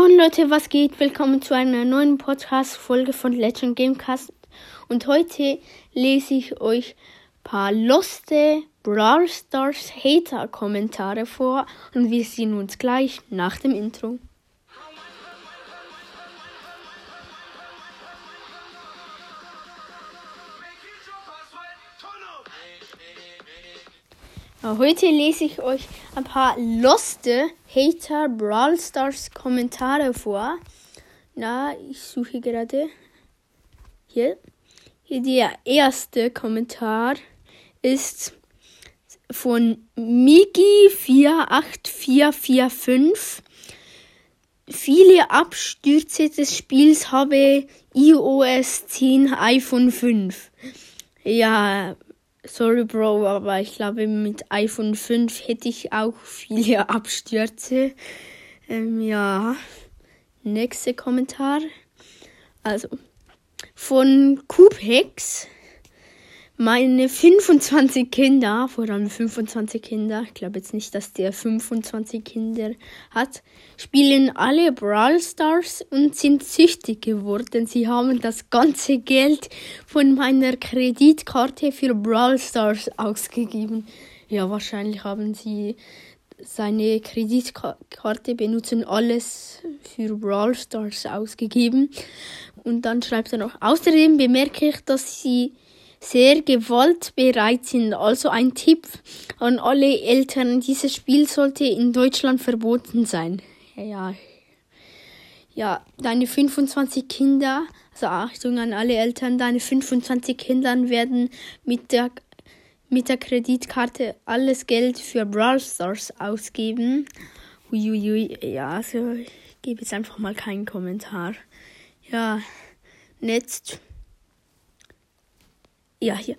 Moin Leute, was geht? Willkommen zu einer neuen Podcast-Folge von Legend Gamecast. Und heute lese ich euch ein paar loste Brawl Stars Hater-Kommentare vor und wir sehen uns gleich nach dem Intro. Heute lese ich euch ein paar loste Hater Brawl Stars Kommentare vor. Na, ich suche gerade hier. Hier der erste Kommentar ist von Migi48445. Viele Abstürze des Spiels habe iOS 10 iPhone 5. Ja, Sorry, Bro, aber ich glaube, mit iPhone 5 hätte ich auch viele Abstürze. Ähm, ja. Nächster Kommentar. Also, von Coophex meine 25 Kinder, vor allem 25 Kinder, ich glaube jetzt nicht, dass der 25 Kinder hat, spielen alle Brawl Stars und sind süchtig geworden. Sie haben das ganze Geld von meiner Kreditkarte für Brawl Stars ausgegeben. Ja, wahrscheinlich haben sie seine Kreditkarte benutzen alles für Brawl Stars ausgegeben. Und dann schreibt er noch, außerdem bemerke ich, dass sie sehr gewaltbereit sind. Also ein Tipp an alle Eltern, dieses Spiel sollte in Deutschland verboten sein. Ja, ja, deine 25 Kinder, also Achtung an alle Eltern, deine 25 Kinder werden mit der, mit der Kreditkarte alles Geld für Brawl Stars ausgeben. Uiuiui, ja, also ich gebe jetzt einfach mal keinen Kommentar. Ja, jetzt ja, hier.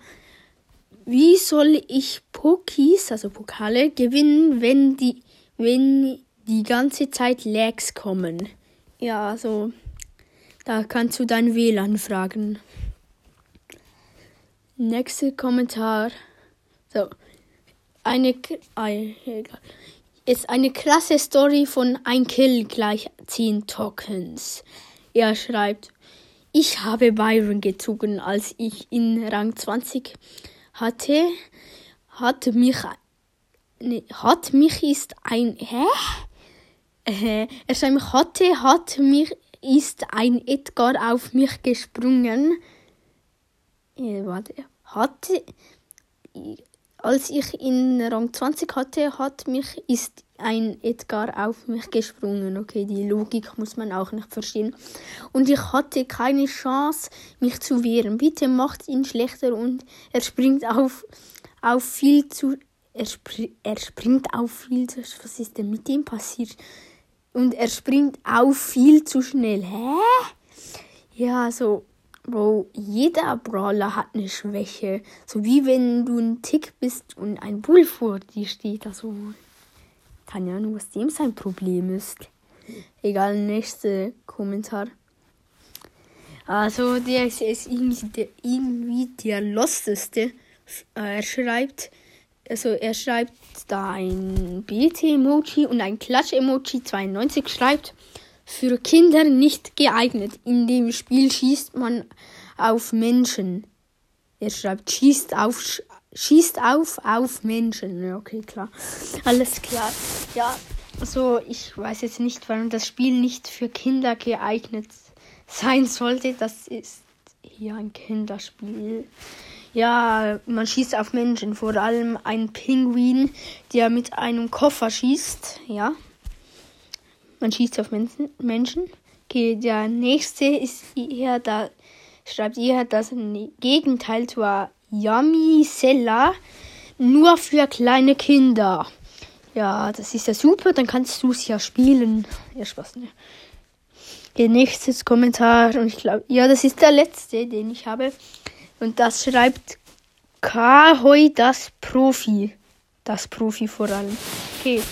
Wie soll ich Pokis, also Pokale, gewinnen, wenn die, wenn die ganze Zeit Lags kommen? Ja, also, da kannst du dein WLAN fragen. Nächster Kommentar. So. Eine, ist eine krasse Story von ein Kill gleich 10 Tokens. Er schreibt, ich habe Byron gezogen, als ich in Rang 20 hatte. Hat mich, ne, hat mich ist ein, hä? Äh, er schreibt, hatte, hat mich, ist ein Edgar auf mich gesprungen. Äh, warte, hatte, als ich in Rang 20 hatte, hat mich, ist ein Edgar auf mich gesprungen. Okay, die Logik muss man auch nicht verstehen. Und ich hatte keine Chance, mich zu wehren. Bitte macht ihn schlechter und er springt auf, auf viel zu. Er, spr er springt auf viel zu. Was ist denn mit ihm passiert? Und er springt auf viel zu schnell. Hä? Ja, so. Bro, jeder Brawler hat eine Schwäche. So wie wenn du ein Tick bist und ein Bull vor dir steht. Also, keine Ahnung, was dem sein Problem ist. Egal, nächster Kommentar. Also, der ist, irgendwie der, irgendwie der losteste. Äh, er schreibt, also er schreibt da ein BT-Emoji und ein Klatsch-Emoji 92 schreibt, für Kinder nicht geeignet. In dem Spiel schießt man auf Menschen. Er schreibt, schießt auf, schießt auf auf Menschen. Ja, okay, klar. Alles klar. Ja, also ich weiß jetzt nicht, warum das Spiel nicht für Kinder geeignet sein sollte. Das ist hier ein Kinderspiel. Ja, man schießt auf Menschen, vor allem ein Pinguin, der mit einem Koffer schießt. Ja, man schießt auf Menschen. Menschen. Okay, der nächste ist eher da, schreibt eher das Gegenteil zur Yummy Seller nur für kleine Kinder. Ja, das ist ja super, dann kannst du es ja spielen. Ja, Spaß, ne? Der nächste Kommentar, und ich glaube, ja, das ist der letzte, den ich habe. Und das schreibt Kahoi das Profi. Das Profi vor allem. Okay,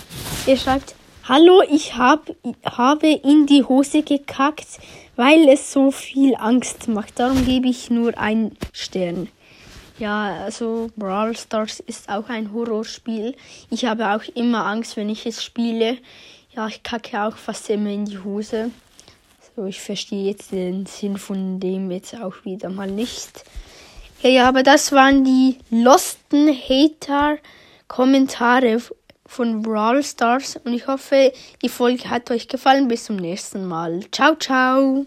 er schreibt, Hallo, ich hab, habe in die Hose gekackt, weil es so viel Angst macht. Darum gebe ich nur einen Stern. Ja, also Brawl Stars ist auch ein Horrorspiel. Ich habe auch immer Angst, wenn ich es spiele. Ja, ich kacke auch fast immer in die Hose. So, ich verstehe jetzt den Sinn von dem jetzt auch wieder mal nicht. Ja, ja, aber das waren die losten Hater-Kommentare von Brawl Stars und ich hoffe, die Folge hat euch gefallen. Bis zum nächsten Mal. Ciao, ciao.